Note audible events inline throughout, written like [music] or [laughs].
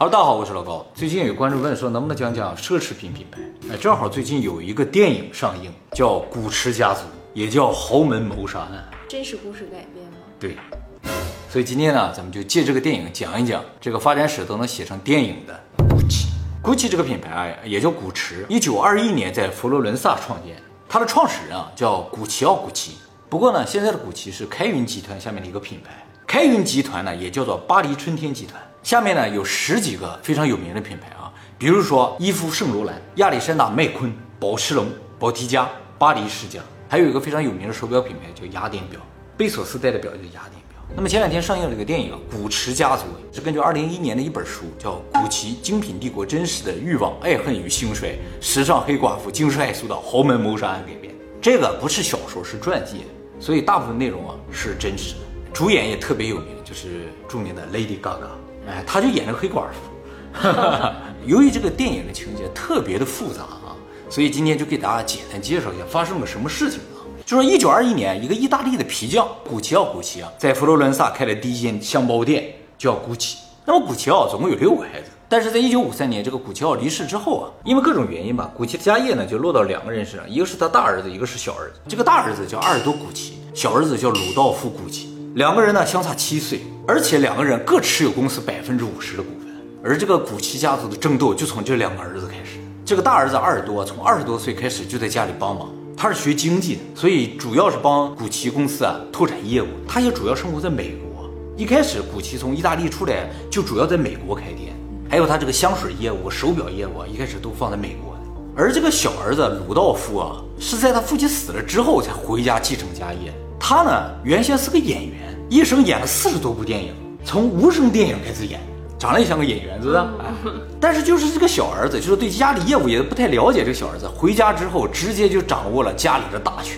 Hello，大家好，我是老高。最近有观众问说，能不能讲讲奢侈品品牌？哎，正好最近有一个电影上映，叫《古驰家族》，也叫《豪门谋杀案》。真实故事改编吗？对。所以今天呢，咱们就借这个电影讲一讲这个发展史都能写成电影的 GUCCI。GUCCI 这个品牌啊，也叫古驰，一九二一年在佛罗伦萨创建，它的创始人啊叫古奇奥·古奇。不过呢，现在的古奇是开云集团下面的一个品牌。开云集团呢，也叫做巴黎春天集团，下面呢有十几个非常有名的品牌啊，比如说伊夫圣罗兰、亚历山大麦昆、宝诗龙、宝缇嘉、巴黎世家，还有一个非常有名的手表品牌叫雅典表，贝索斯戴的表就是雅典表。那么前两天上映了一个电影《古驰家族》，是根据二零一一年的一本书叫《古奇精品帝国：真实的欲望、爱恨与兴衰》，时尚黑寡妇惊世骇俗的豪门谋杀案改编。这个不是小说，是传记，所以大部分内容啊是真实的。主演也特别有名，就是著名的 Lady Gaga，哎，他就演了黑寡妇。[laughs] 由于这个电影的情节特别的复杂啊，所以今天就给大家简单介绍一下发生了什么事情啊。就说一九二一年，一个意大利的皮匠古奇奥·古奇啊，在佛罗伦萨开了第一间箱包店，叫古奇。那么古奇奥总共有六个孩子，但是在一九五三年这个古奇奥离世之后啊，因为各种原因吧，古奇的家业呢就落到两个人身上，一个是他大儿子，一个是小儿子。这个大儿子叫阿尔多·古奇，小儿子叫鲁道夫·古奇。两个人呢相差七岁，而且两个人各持有公司百分之五十的股份。而这个古奇家族的争斗就从这两个儿子开始。这个大儿子阿尔多从二十多岁开始就在家里帮忙，他是学经济的，所以主要是帮古奇公司啊拓展业务。他也主要生活在美国。一开始古奇从意大利出来就主要在美国开店，还有他这个香水业务、手表业务啊，一开始都放在美国的。而这个小儿子鲁道夫啊，是在他父亲死了之后才回家继承家业。他呢原先是个演员。一生演了四十多部电影，从无声电影开始演，长得也像个演员，是不是？[laughs] 但是就是这个小儿子，就是对家里业务也不太了解。这个小儿子回家之后，直接就掌握了家里的大权。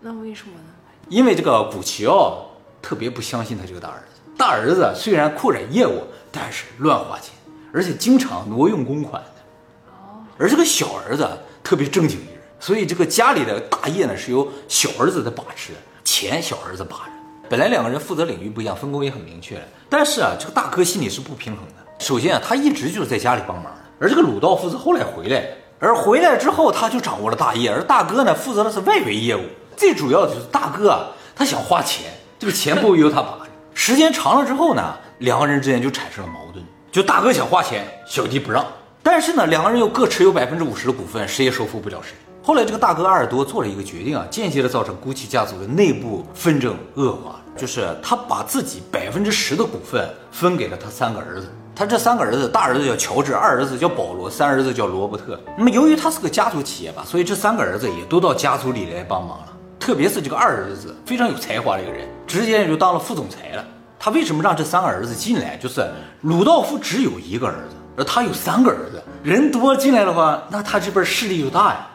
那为什么呢？因为这个古奇奥特别不相信他这个大儿子。大儿子虽然扩展业务，但是乱花钱，而且经常挪用公款的。哦。而这个小儿子特别正经的人，所以这个家里的大业呢是由小儿子在把持，钱小儿子把着。本来两个人负责领域不一样，分工也很明确，但是啊，这个大哥心里是不平衡的。首先啊，他一直就是在家里帮忙，而这个鲁道夫是后来回来，而回来之后他就掌握了大业，而大哥呢负责的是外围业务。最主要的就是大哥啊，他想花钱，这个钱不由他把。时间长了之后呢，两个人之间就产生了矛盾，就大哥想花钱，小弟不让，但是呢，两个人又各持有百分之五十的股份，谁也说服不了谁。后来这个大哥阿尔多做了一个决定啊，间接的造成 GUCCI 家族的内部纷争恶化。就是他把自己百分之十的股份分给了他三个儿子，他这三个儿子，大儿子叫乔治，二儿子叫保罗，三儿子叫罗伯特。那么由于他是个家族企业吧，所以这三个儿子也都到家族里来帮忙了。特别是这个二儿子非常有才华的一个人，直接就当了副总裁了。他为什么让这三个儿子进来？就是鲁道夫只有一个儿子，而他有三个儿子，人多进来的话，那他这边势力就大呀。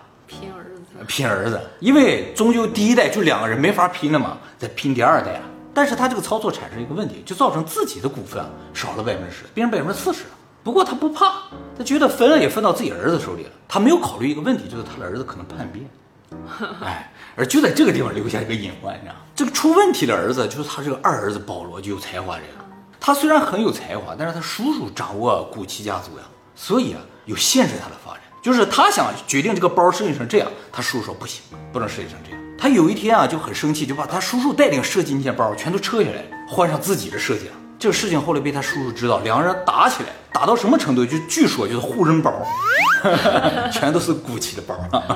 拼儿子，因为终究第一代就两个人没法拼了嘛，再拼第二代啊。但是他这个操作产生一个问题，就造成自己的股份少了百分之十，变成百分之四十。不过他不怕，他觉得分了也分到自己儿子手里了。他没有考虑一个问题，就是他的儿子可能叛变。[laughs] 哎，而就在这个地方留下一个隐患，你知道这个出问题的儿子就是他这个二儿子保罗，就有才华这个。他虽然很有才华，但是他叔叔掌握古奇家族呀，所以啊，有限制他的发展。就是他想决定这个包设计成这样，他叔叔说不行，不能设计成这样。他有一天啊就很生气，就把他叔叔带领设计那些包全都撤下来，换上自己的设计了。这个事情后来被他叔叔知道，两个人打起来，打到什么程度？就据说就是互扔包，全都是古奇的包。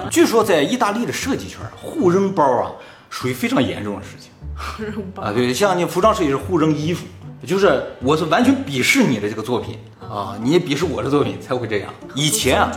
据说在意大利的设计圈，互扔包啊属于非常严重的事情。互扔包啊，对，像你服装设计师互扔衣服，就是我是完全鄙视你的这个作品啊，你也鄙视我的作品才会这样。以前啊，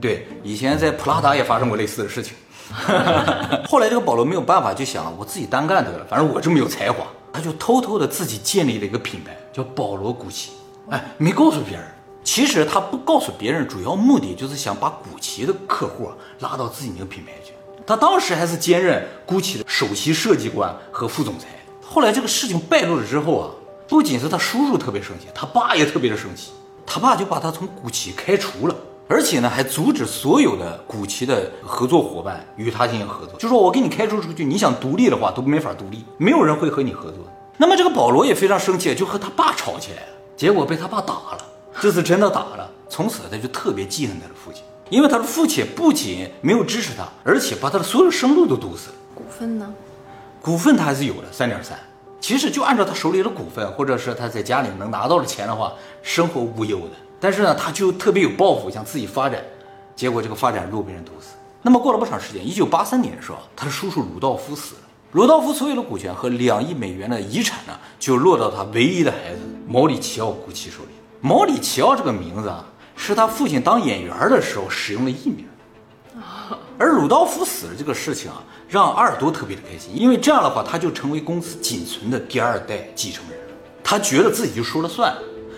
对，以前在普拉达也发生过类似的事情。[laughs] 后来这个保罗没有办法，就想我自己单干得了，反正我这么有才华，他就偷偷的自己建立了一个品牌，叫保罗古奇。哎，没告诉别人。其实他不告诉别人，主要目的就是想把古奇的客户拉到自己那个品牌去。他当时还是兼任古奇的首席设计官和副总裁。后来这个事情败露了之后啊，不仅是他叔叔特别生气，他爸也特别的生气，他爸就把他从古奇开除了。而且呢，还阻止所有的古奇的合作伙伴与他进行合作，就说我给你开除出去，你想独立的话都没法独立，没有人会和你合作。那么这个保罗也非常生气，就和他爸吵起来了，结果被他爸打了。这次真的打了。从此他就特别记恨他的父亲，因为他的父亲不仅没有支持他，而且把他的所有生路都堵死了。股份呢？股份他还是有的，三点三。其实就按照他手里的股份，或者是他在家里能拿到的钱的话，生活无忧的。但是呢，他就特别有抱负，想自己发展。结果这个发展路被人堵死。那么过了不长时间，一九八三年的时候，他的叔叔鲁道夫死了。鲁道夫所有的股权和两亿美元的遗产呢，就落到他唯一的孩子毛里奇奥·古奇手里。毛里奇奥这个名字啊。是他父亲当演员的时候使用的艺名，而鲁道夫死了这个事情啊，让阿尔多特别的开心，因为这样的话他就成为公司仅存的第二代继承人了。他觉得自己就说了算，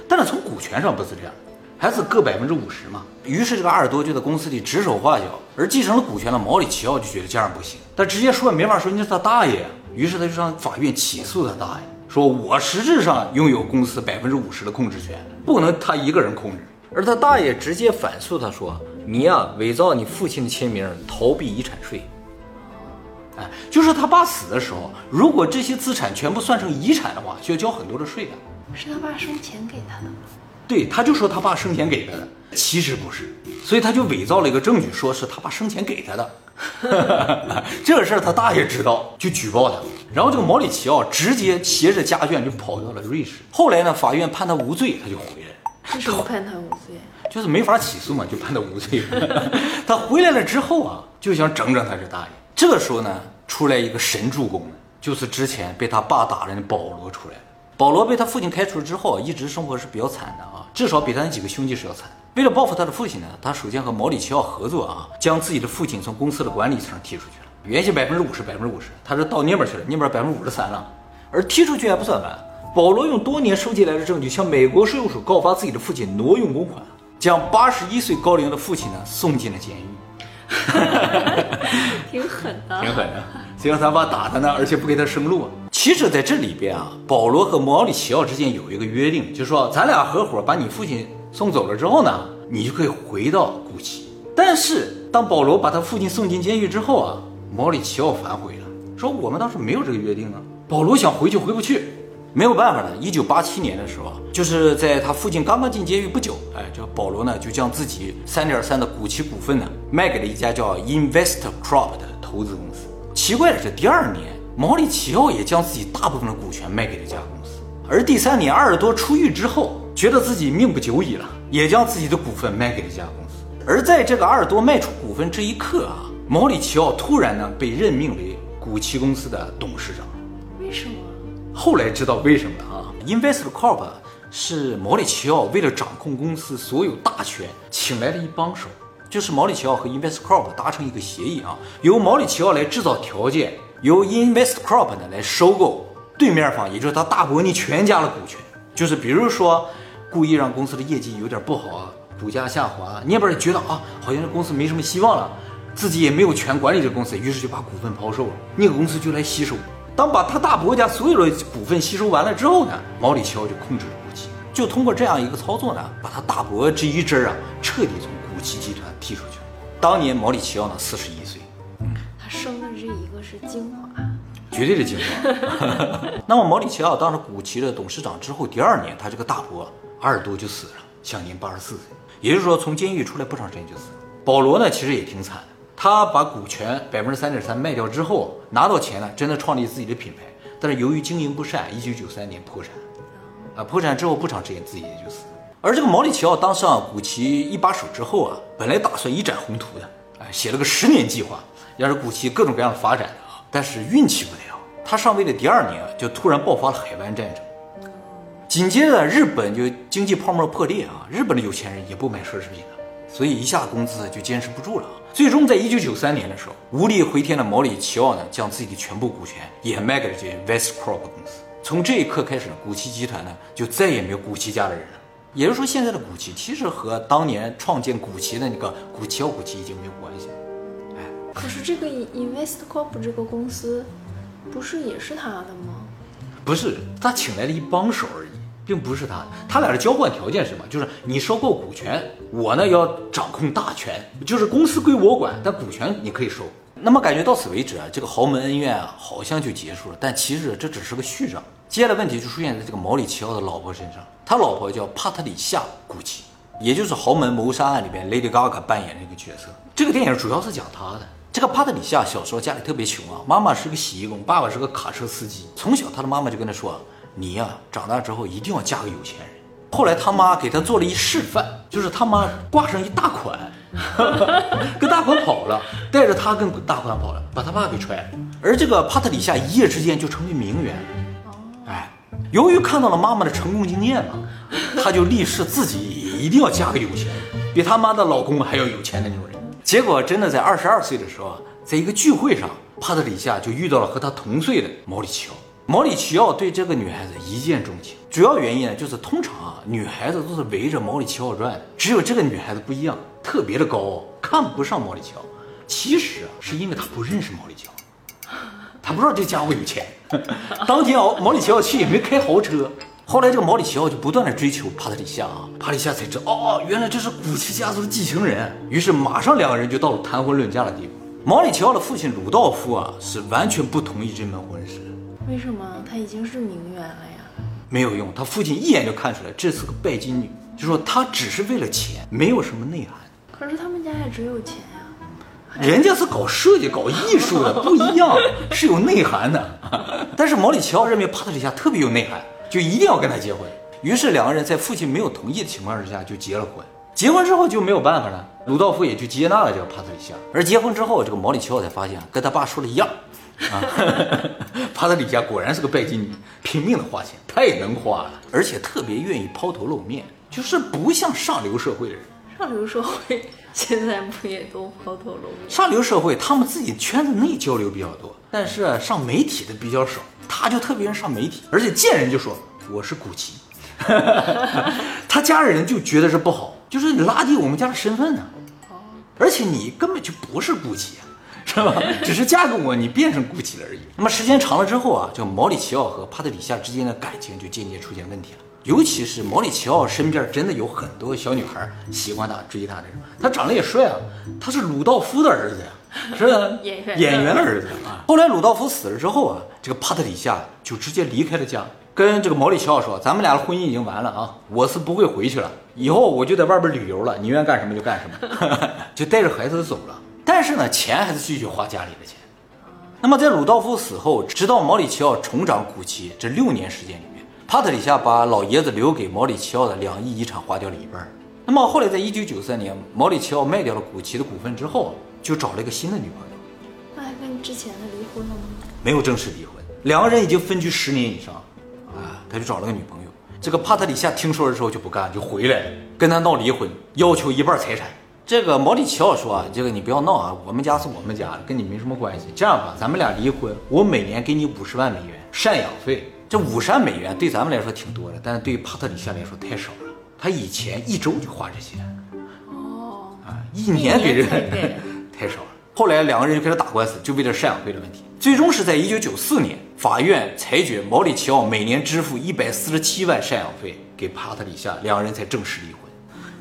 但是从股权上不是这样的，还是各百分之五十嘛。于是这个阿尔多就在公司里指手画脚，而继承了股权的毛里奇奥就觉得这样不行，他直接说也没法说你是他大爷，于是他就上法院起诉他大爷，说我实质上拥有公司百分之五十的控制权，不能他一个人控制。而他大爷直接反诉他说：“你呀，伪造你父亲的签名，逃避遗产税。”哎，就是他爸死的时候，如果这些资产全部算成遗产的话，需要交很多的税的。是他爸收钱给他的吗？对，他就说他爸生前给他的，其实不是，所以他就伪造了一个证据，说是他爸生前给他的。[laughs] 这个事儿他大爷知道，就举报他。然后这个毛里奇奥直接携着家眷就跑到了瑞士。后来呢，法院判他无罪，他就回来了。为什么判他无罪？[laughs] 就是没法起诉嘛，就判他无罪。[laughs] 他回来了之后啊，就想整整他这大爷。这个时候呢，出来一个神助攻，就是之前被他爸打人的保罗出来了。保罗被他父亲开除了之后，一直生活是比较惨的啊，至少比他那几个兄弟是要惨。为了报复他的父亲呢，他首先和毛里奇奥合作啊，将自己的父亲从公司的管理层踢出去了。原先百分之五十，百分之五十，他是到那边去了，那边百分之五十三了。而踢出去还不算完。保罗用多年收集来的证据向美国税务署告发自己的父亲挪用公款，将八十一岁高龄的父亲呢送进了监狱，[laughs] 挺狠的，挺狠的。谁让他爸打他呢？而且不给他生路。其实，在这里边啊，保罗和毛里奇奥之间有一个约定，就是说咱俩合伙把你父亲送走了之后呢，你就可以回到古奇。但是，当保罗把他父亲送进监狱之后啊，毛里奇奥反悔了，说我们当时没有这个约定啊。保罗想回去回不去。没有办法了。一九八七年的时候，就是在他父亲刚刚进监狱不久，哎，这保罗呢就将自己三点三的古奇股份呢卖给了一家叫 InvestCrop 的投资公司。奇怪的是，第二年毛里奇奥也将自己大部分的股权卖给了这家公司。而第三年，阿尔多出狱之后，觉得自己命不久矣了，也将自己的股份卖给了这家公司。而在这个阿尔多卖出股份这一刻啊，毛里奇奥突然呢被任命为古奇公司的董事长。为什么？后来知道为什么了啊？InvestCorp 是毛里奇奥为了掌控公司所有大权，请来的一帮手，就是毛里奇奥和 InvestCorp 达成一个协议啊，由毛里奇奥来制造条件，由 InvestCorp 呢来收购对面方，也就是他大伯尼全家的股权。就是比如说，故意让公司的业绩有点不好啊，股价下滑，那边也觉得啊，好像这公司没什么希望了，自己也没有权管理这公司，于是就把股份抛售了，那个公司就来吸收。当把他大伯家所有的股份吸收完了之后呢，毛里奇奥就控制了古奇，就通过这样一个操作呢，把他大伯这一支啊彻底从古奇集团踢出去了。当年毛里奇奥呢四十一岁，是精华，绝对的精华。[laughs] 那么毛里奇奥当上古奇的董事长之后，第二年他这个大伯阿尔多就死了，享年八十四岁，也就是说从监狱出来不长时间就死了。保罗呢其实也挺惨的。他把股权百分之三点三卖掉之后，拿到钱呢，真的创立自己的品牌。但是由于经营不善，一九九三年破产。啊，破产之后不长时间自己也就死了。而这个毛里奇奥当上古奇一把手之后啊，本来打算一展宏图的，哎，写了个十年计划，让这古奇各种各样的发展的啊。但是运气不太好，他上位的第二年啊，就突然爆发了海湾战争。紧接着日本就经济泡沫破裂啊，日本的有钱人也不买奢侈品了，所以一下工资就坚持不住了。最终，在一九九三年的时候，无力回天的毛里奇奥呢，将自己的全部股权也卖给了这 Westcrop 公司。从这一刻开始，古奇集团呢，就再也没有古奇家的人了。也就是说，现在的古奇其实和当年创建古奇的那个古奇奥古奇已经没有关系了。可是这个 InvestCorp 这个公司，不是也是他的吗？不是，他请来了一帮手而已。并不是他，他俩的交换条件是什么？就是你收购股权，我呢要掌控大权，就是公司归我管，但股权你可以收。那么感觉到此为止啊，这个豪门恩怨啊，好像就结束了。但其实这只是个序章，接下来问题就出现在这个毛里奇奥的老婆身上，他老婆叫帕特里夏·古奇，也就是《豪门谋杀案》里边 Lady Gaga 扮演的一个角色。这个电影主要是讲她的。这个帕特里夏小时候家里特别穷啊，妈妈是个洗衣工，爸爸是个卡车司机。从小他的妈妈就跟他说：“你呀，长大之后一定要嫁个有钱人。”后来他妈给他做了一示范，就是他妈挂上一大款，[laughs] 跟大款跑了，带着他跟大款跑了，把他爸给踹了。而这个帕特里夏一夜之间就成为名媛。哎，由于看到了妈妈的成功经验嘛，他就立誓自己一定要嫁个有钱人，比他妈的老公还要有钱的那种人。结果真的在二十二岁的时候，在一个聚会上，帕特里夏就遇到了和他同岁的毛里奇奥。毛里奇奥对这个女孩子一见钟情，主要原因呢就是通常啊，女孩子都是围着毛里奇奥转，只有这个女孩子不一样，特别的高傲，看不上毛里奇奥。其实啊，是因为她不认识毛里奇奥，她不知道这家伙有钱。[laughs] 当天啊，毛里奇奥去也没开豪车。后来这个毛里奇奥就不断的追求帕特里夏啊，帕特里夏才知道哦，原来这是古奇家族的继承人。于是马上两个人就到了谈婚论嫁的地步。毛里奇奥的父亲鲁道夫啊，是完全不同意这门婚事。为什么他已经是名媛了呀？没有用，他父亲一眼就看出来这是个拜金女，就说她只是为了钱，没有什么内涵。可是他们家也只有钱呀。人家是搞设计、搞艺术的，不一样，是有内涵的。但是毛里奇奥认为帕特里夏特别有内涵，就一定要跟他结婚。于是两个人在父亲没有同意的情况之下就结了婚。结婚之后就没有办法了，鲁道夫也就接纳了这个帕特里夏。而结婚之后，这个毛里求奥才发现跟他爸说的一样。啊，[laughs] 帕特里夏果然是个拜金女，拼命的花钱，太能花了，而且特别愿意抛头露面，就是不像上流社会的人。上流社会现在不也都抛头露面？上流社会他们自己圈子内交流比较多，但是上媒体的比较少。他就特别上媒体，而且见人就说我是古奇，[laughs] 他家人就觉得这不好，就是拉低我们家的身份呢。而且你根本就不是古奇。是吧？[laughs] 只是嫁给我，你变成古奇了而已。那么时间长了之后啊，就毛里奇奥和帕特里夏之间的感情就渐渐出现问题了。尤其是毛里奇奥身边真的有很多小女孩喜欢他、追他这种。他长得也帅啊，他是鲁道夫的儿子呀，是吧？[laughs] 演员演员的儿子啊。后来鲁道夫死了之后啊，这个帕特里夏就直接离开了家，跟这个毛里奇奥说：“咱们俩的婚姻已经完了啊，我是不会回去了，以后我就在外边旅游了，你愿意干什么就干什么。[laughs] ”就带着孩子走了。但是呢，钱还是继续花家里的钱。那么在鲁道夫死后，直到毛里奇奥重掌古奇这六年时间里面，帕特里夏把老爷子留给毛里奇奥的两亿遗产花掉了一半。那么后来在一九九三年，毛里奇奥卖掉了古奇的股份之后，就找了一个新的女朋友。之前的离婚了吗？没有正式离婚，两个人已经分居十年以上。啊，他就找了个女朋友。这个帕特里夏听说的时候就不干，就回来了跟他闹离婚，要求一半财产。这个毛里奇奥说啊，这个你不要闹啊，我们家是我们家的，跟你没什么关系。这样吧，咱们俩离婚，我每年给你五十万美元赡养费。这五十万美元对咱们来说挺多的，但是对于帕特里夏来说太少了。他以前一周就花这些，哦，啊，一年给人 [laughs] 太少了。后来两个人就开始打官司，就为了赡养费的问题。最终是在一九九四年，法院裁决毛里奇奥每年支付一百四十七万赡养费给帕特里夏，两个人才正式离婚。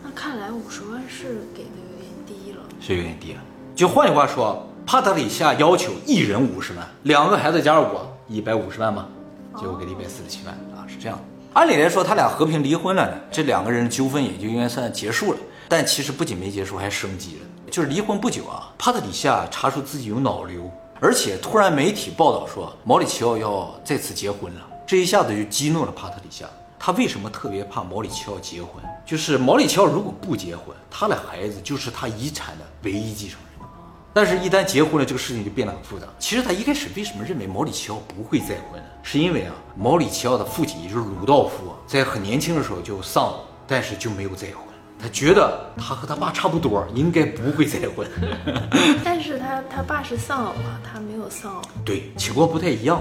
那看来五十万是给的有点低了。是有点低了，就换句话说，帕特里夏要求一人五十万，两个孩子加上我一百五十万吗？结果给了一百四十七万啊，是这样。按理来说，他俩和平离婚了呢，这两个人纠纷也就应该算结束了。但其实不仅没结束，还升级了。就是离婚不久啊，帕特里夏查出自己有脑瘤，而且突然媒体报道说毛里奇奥要再次结婚了，这一下子就激怒了帕特里夏。他为什么特别怕毛里奇奥结婚？就是毛里奇奥如果不结婚，他的孩子就是他遗产的唯一继承人。但是，一旦结婚了，这个事情就变得很复杂。其实他一开始为什么认为毛里奇奥不会再婚呢？是因为啊，毛里奇奥的父亲也就是鲁道夫，在很年轻的时候就丧了，但是就没有再婚。他觉得他和他爸差不多，应该不会再婚。[laughs] 但是他他爸是丧偶啊，他没有丧偶。对，情况不太一样。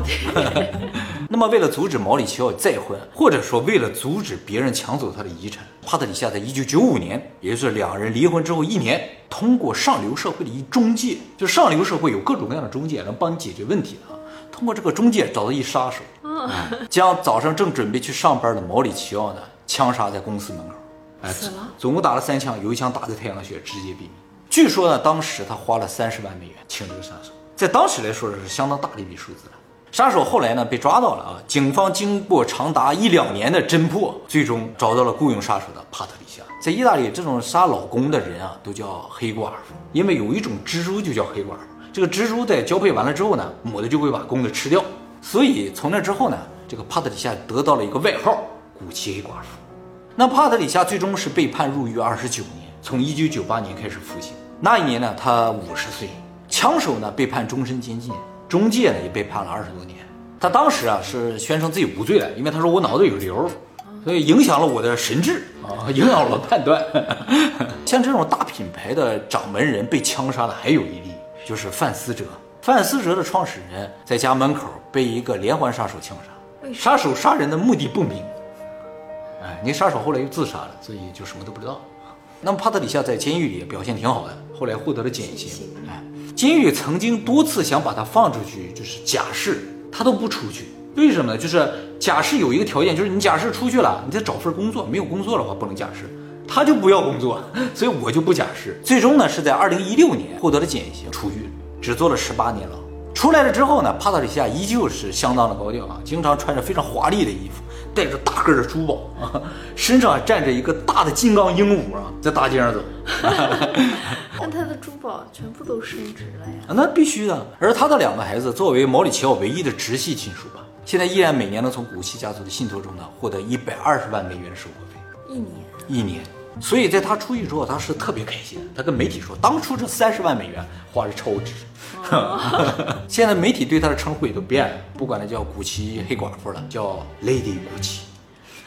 [laughs] 那么为了阻止毛里奇奥再婚，或者说为了阻止别人抢走他的遗产，帕特里夏在一九九五年，也就是两人离婚之后一年，通过上流社会的一中介，就上流社会有各种各样的中介能帮你解决问题的啊。通过这个中介找到一杀手，[laughs] 将早上正准备去上班的毛里奇奥呢枪杀在公司门口。死了，总共打了三枪，有一枪打在太阳穴，直接毙命。据说呢，当时他花了三十万美元请这个杀手，在当时来说是相当大的一笔数字了。杀手后来呢被抓到了啊，警方经过长达一两年的侦破，最终找到了雇佣杀手的帕特里夏。在意大利，这种杀老公的人啊，都叫黑寡妇，因为有一种蜘蛛就叫黑寡妇。这个蜘蛛在交配完了之后呢，母的就会把公的吃掉，所以从那之后呢，这个帕特里夏得到了一个外号——古奇黑寡妇。那帕特里夏最终是被判入狱二十九年，从一九九八年开始服刑。那一年呢，他五十岁，枪手呢被判终身监禁。中介呢也被判了二十多年，他当时啊是宣称自己无罪了，因为他说我脑子有瘤，所以影响了我的神智啊，影响了我的判断。[laughs] 像这种大品牌的掌门人被枪杀的还有一例，就是范思哲。范思哲的创始人在家门口被一个连环杀手枪杀，杀手杀人的目的不明。哎，那杀手后来又自杀了，所以就什么都不知道。那么帕特里夏在监狱里表现挺好的，后来获得了减刑。哎。监狱曾经多次想把他放出去，就是假释，他都不出去。为什么呢？就是假释有一个条件，就是你假释出去了，你再找份工作，没有工作的话不能假释。他就不要工作，[laughs] 所以我就不假释。最终呢，是在二零一六年获得了减刑，出狱，只坐了十八年牢。出来了之后呢，帕特里夏依旧是相当的高调啊，经常穿着非常华丽的衣服。带着大个的珠宝啊，身上还站着一个大的金刚鹦鹉啊，在大街上走。[laughs] 那他的珠宝全部都升值了呀？那必须的。而他的两个孩子作为毛里奇奥唯一的直系亲属吧，现在依然每年能从古奇家族的信托中呢获得一百二十万美元的生活费。一年？一年。所以在他出狱之后，他是特别开心。他跟媒体说，当初这三十万美元花的超值。[laughs] 现在媒体对他的称呼也都变了，不管他叫古奇黑寡妇了，叫 Lady 古奇。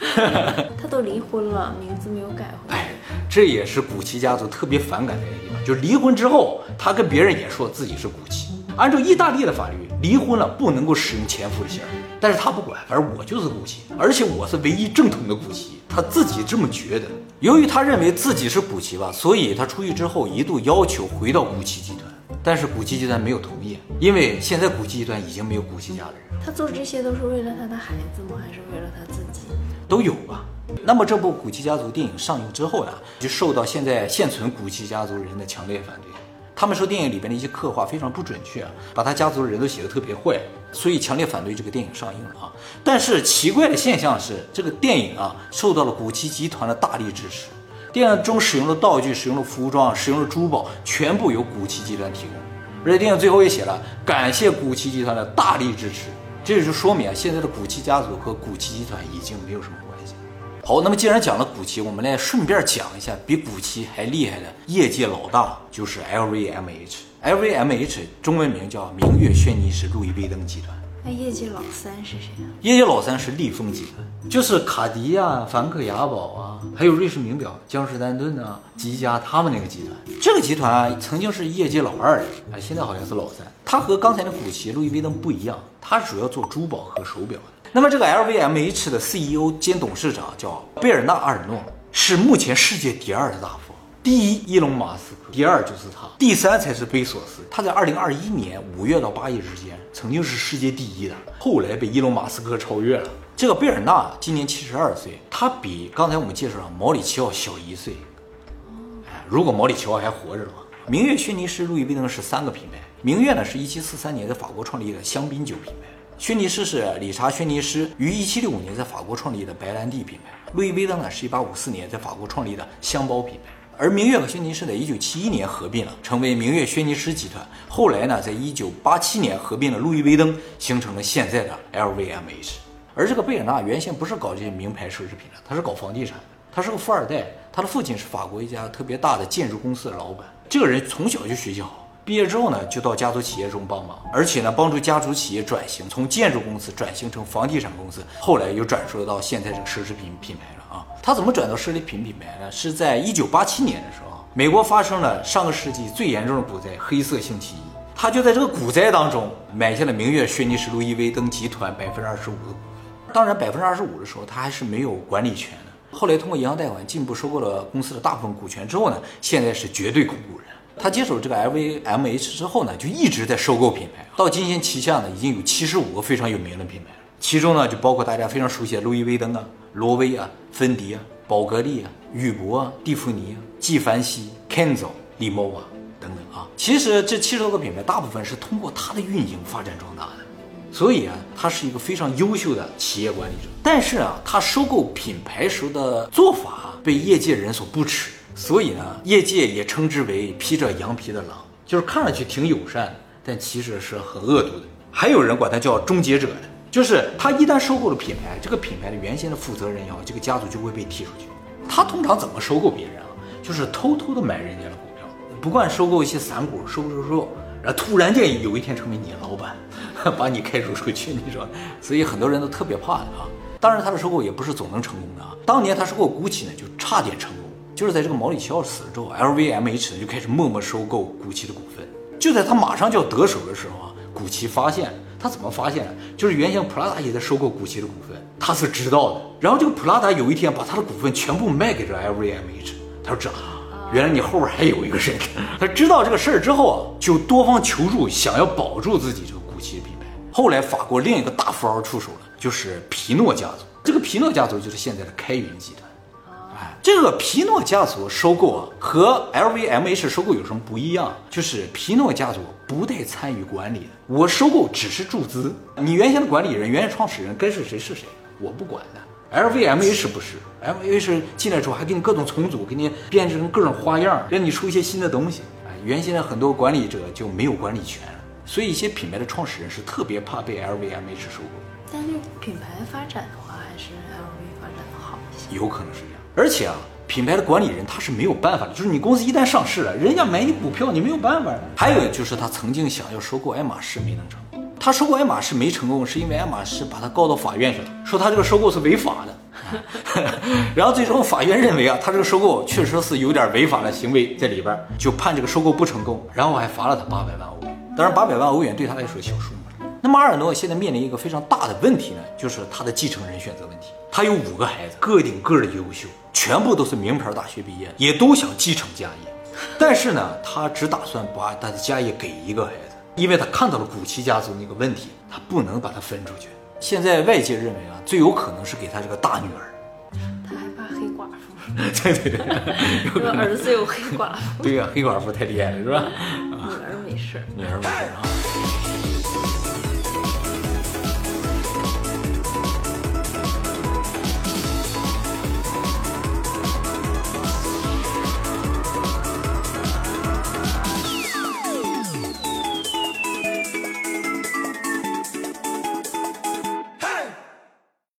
[laughs] 他都离婚了，名字没有改回来。哎，这也是古奇家族特别反感的一个地方，就是离婚之后，他跟别人也说自己是古奇。按照意大利的法律，离婚了不能够使用前夫的姓，但是他不管，反正我就是古奇，而且我是唯一正统的古奇，他自己这么觉得。由于他认为自己是古奇吧，所以他出狱之后一度要求回到古奇集团。但是古奇集团没有同意，因为现在古奇集团已经没有古奇家的人。他做这些都是为了他的孩子吗？还是为了他自己？都有吧。那么这部古奇家族电影上映之后呢，就受到现在现存古奇家族人的强烈反对。他们说电影里边的一些刻画非常不准确啊，把他家族的人都写得特别坏，所以强烈反对这个电影上映了啊。但是奇怪的现象是，这个电影啊受到了古奇集团的大力支持。电影中使用的道具、使用的服装、使用的珠宝，全部由古奇集团提供。而且电影最后也写了感谢古奇集团的大力支持，这就说明啊，现在的古奇家族和古奇集团已经没有什么关系。好，那么既然讲了古奇，我们来顺便讲一下比古奇还厉害的业界老大，就是 LVMH。LVMH 中文名叫明月轩尼诗路易威登集团。那业界老三是谁啊？业界老三是利丰集团，就是卡地亚、梵克雅宝啊，还有瑞士名表江诗丹顿啊、积家他们那个集团。这个集团啊，曾经是业界老二，哎，现在好像是老三。它和刚才的古奇、路易威登不一样，它主要做珠宝和手表的。那么这个 LVMH 的 CEO 兼董事长叫贝尔纳阿尔诺，是目前世界第二的大富。第一，伊隆马斯克；第二就是他，第三才是贝索斯。他在二零二一年五月到八月之间，曾经是世界第一的，后来被伊隆马斯克超越了。这个贝尔纳今年七十二岁，他比刚才我们介绍的毛里奇奥小一岁。哎，如果毛里奇奥还活着的话，明月轩尼诗、路易威登是三个品牌。明月呢是一七四三年在法国创立的香槟酒品牌，轩尼诗是理查轩尼诗于一七六五年在法国创立的白兰地品牌，路易威登呢是一八五四年在法国创立的香包品牌。而明月和轩尼诗在一九七一年合并了，成为明月轩尼诗集团。后来呢，在一九八七年合并了路易威登，形成了现在的 LVMH。而这个贝尔纳原先不是搞这些名牌奢侈品的，他是搞房地产的。他是个富二代，他的父亲是法国一家特别大的建筑公司的老板。这个人从小就学习好，毕业之后呢，就到家族企业中帮忙，而且呢，帮助家族企业转型，从建筑公司转型成房地产公司，后来又转述到现在这个奢侈品品牌了。啊，他怎么转到奢侈品品牌呢？是在一九八七年的时候，美国发生了上个世纪最严重的股灾——黑色星期一。他就在这个股灾当中买下了明月轩尼诗路易威登集团百分之二十五的股。当然，百分之二十五的时候，他还是没有管理权的。后来通过银行贷款进一步收购了公司的大部分股权之后呢，现在是绝对控股人。他接手这个 LVMH 之后呢，就一直在收购品牌，到今天旗下呢已经有七十五个非常有名的品牌。其中呢，就包括大家非常熟悉的路易威登啊、罗威啊、芬迪啊、宝格丽啊、宇舶啊、蒂芙尼啊、纪梵希、Kenzo、利莫瓦等等啊。其实这七十多个品牌，大部分是通过它的运营发展壮大的。所以啊，他是一个非常优秀的企业管理者。但是啊，他收购品牌时候的做法被业界人所不齿，所以呢，业界也称之为披着羊皮的狼，就是看上去挺友善，但其实是很恶毒的。还有人管他叫终结者的，就是他一旦收购了品牌，这个品牌的原先的负责人也好，这个家族就会被踢出去。他通常怎么收购别人啊？就是偷偷的买人家的股票，不惯收购一些散股，收收收，然后突然间有一天成为你老板。[laughs] 把你开除出去，你说，所以很多人都特别怕的啊。当然，他的收购也不是总能成功的啊。当年他收购 GUCCI 呢，就差点成功，就是在这个毛里奇奥死了之后，LVMH 呢就开始默默收购古奇的股份。就在他马上就要得手的时候啊，古奇发现他怎么发现的？就是原先普拉达也在收购古奇的股份，他是知道的。然后这个普拉达有一天把他的股份全部卖给这 LVMH，他说这。原来你后边还有一个人。他知道这个事儿之后啊，就多方求助，想要保住自己这个古奇的品牌。后来，法国另一个大富豪出手了，就是皮诺家族。这个皮诺家族就是现在的开云集团。哎，这个皮诺家族收购啊，和 LVMH 收购有什么不一样？就是皮诺家族不带参与管理的，我收购只是注资。你原先的管理人、原先创始人该是谁是谁，我不管的。LVMH 不是，LVMH 进来之后还给你各种重组，给你编织成各种花样，让你出一些新的东西。哎，原先的很多管理者就没有管理权。所以一些品牌的创始人是特别怕被 LVMH 收购。但是品牌发展的话，还是 LV 发展的好一些。有可能是。而且啊，品牌的管理人他是没有办法的，就是你公司一旦上市了，人家买你股票，你没有办法。还有就是他曾经想要收购爱马仕，没能成。他收购爱马仕没成功，是因为爱马仕把他告到法院去了，说他这个收购是违法的。然后最终法院认为啊，他这个收购确实是有点违法的行为在里边，就判这个收购不成功，然后还罚了他八百万欧元。当然，八百万欧元对他来说小数目。那么阿尔诺现在面临一个非常大的问题呢，就是他的继承人选择问题。他有五个孩子，个顶个的优秀，全部都是名牌大学毕业，也都想继承家业。但是呢，他只打算把他的家业给一个孩子，因为他看到了古奇家族那个问题，他不能把它分出去。现在外界认为啊，最有可能是给他这个大女儿。他还怕黑寡妇？对对对，儿子有黑寡妇。对呀，黑寡妇太厉害了，是吧？女儿没事，女儿没事啊。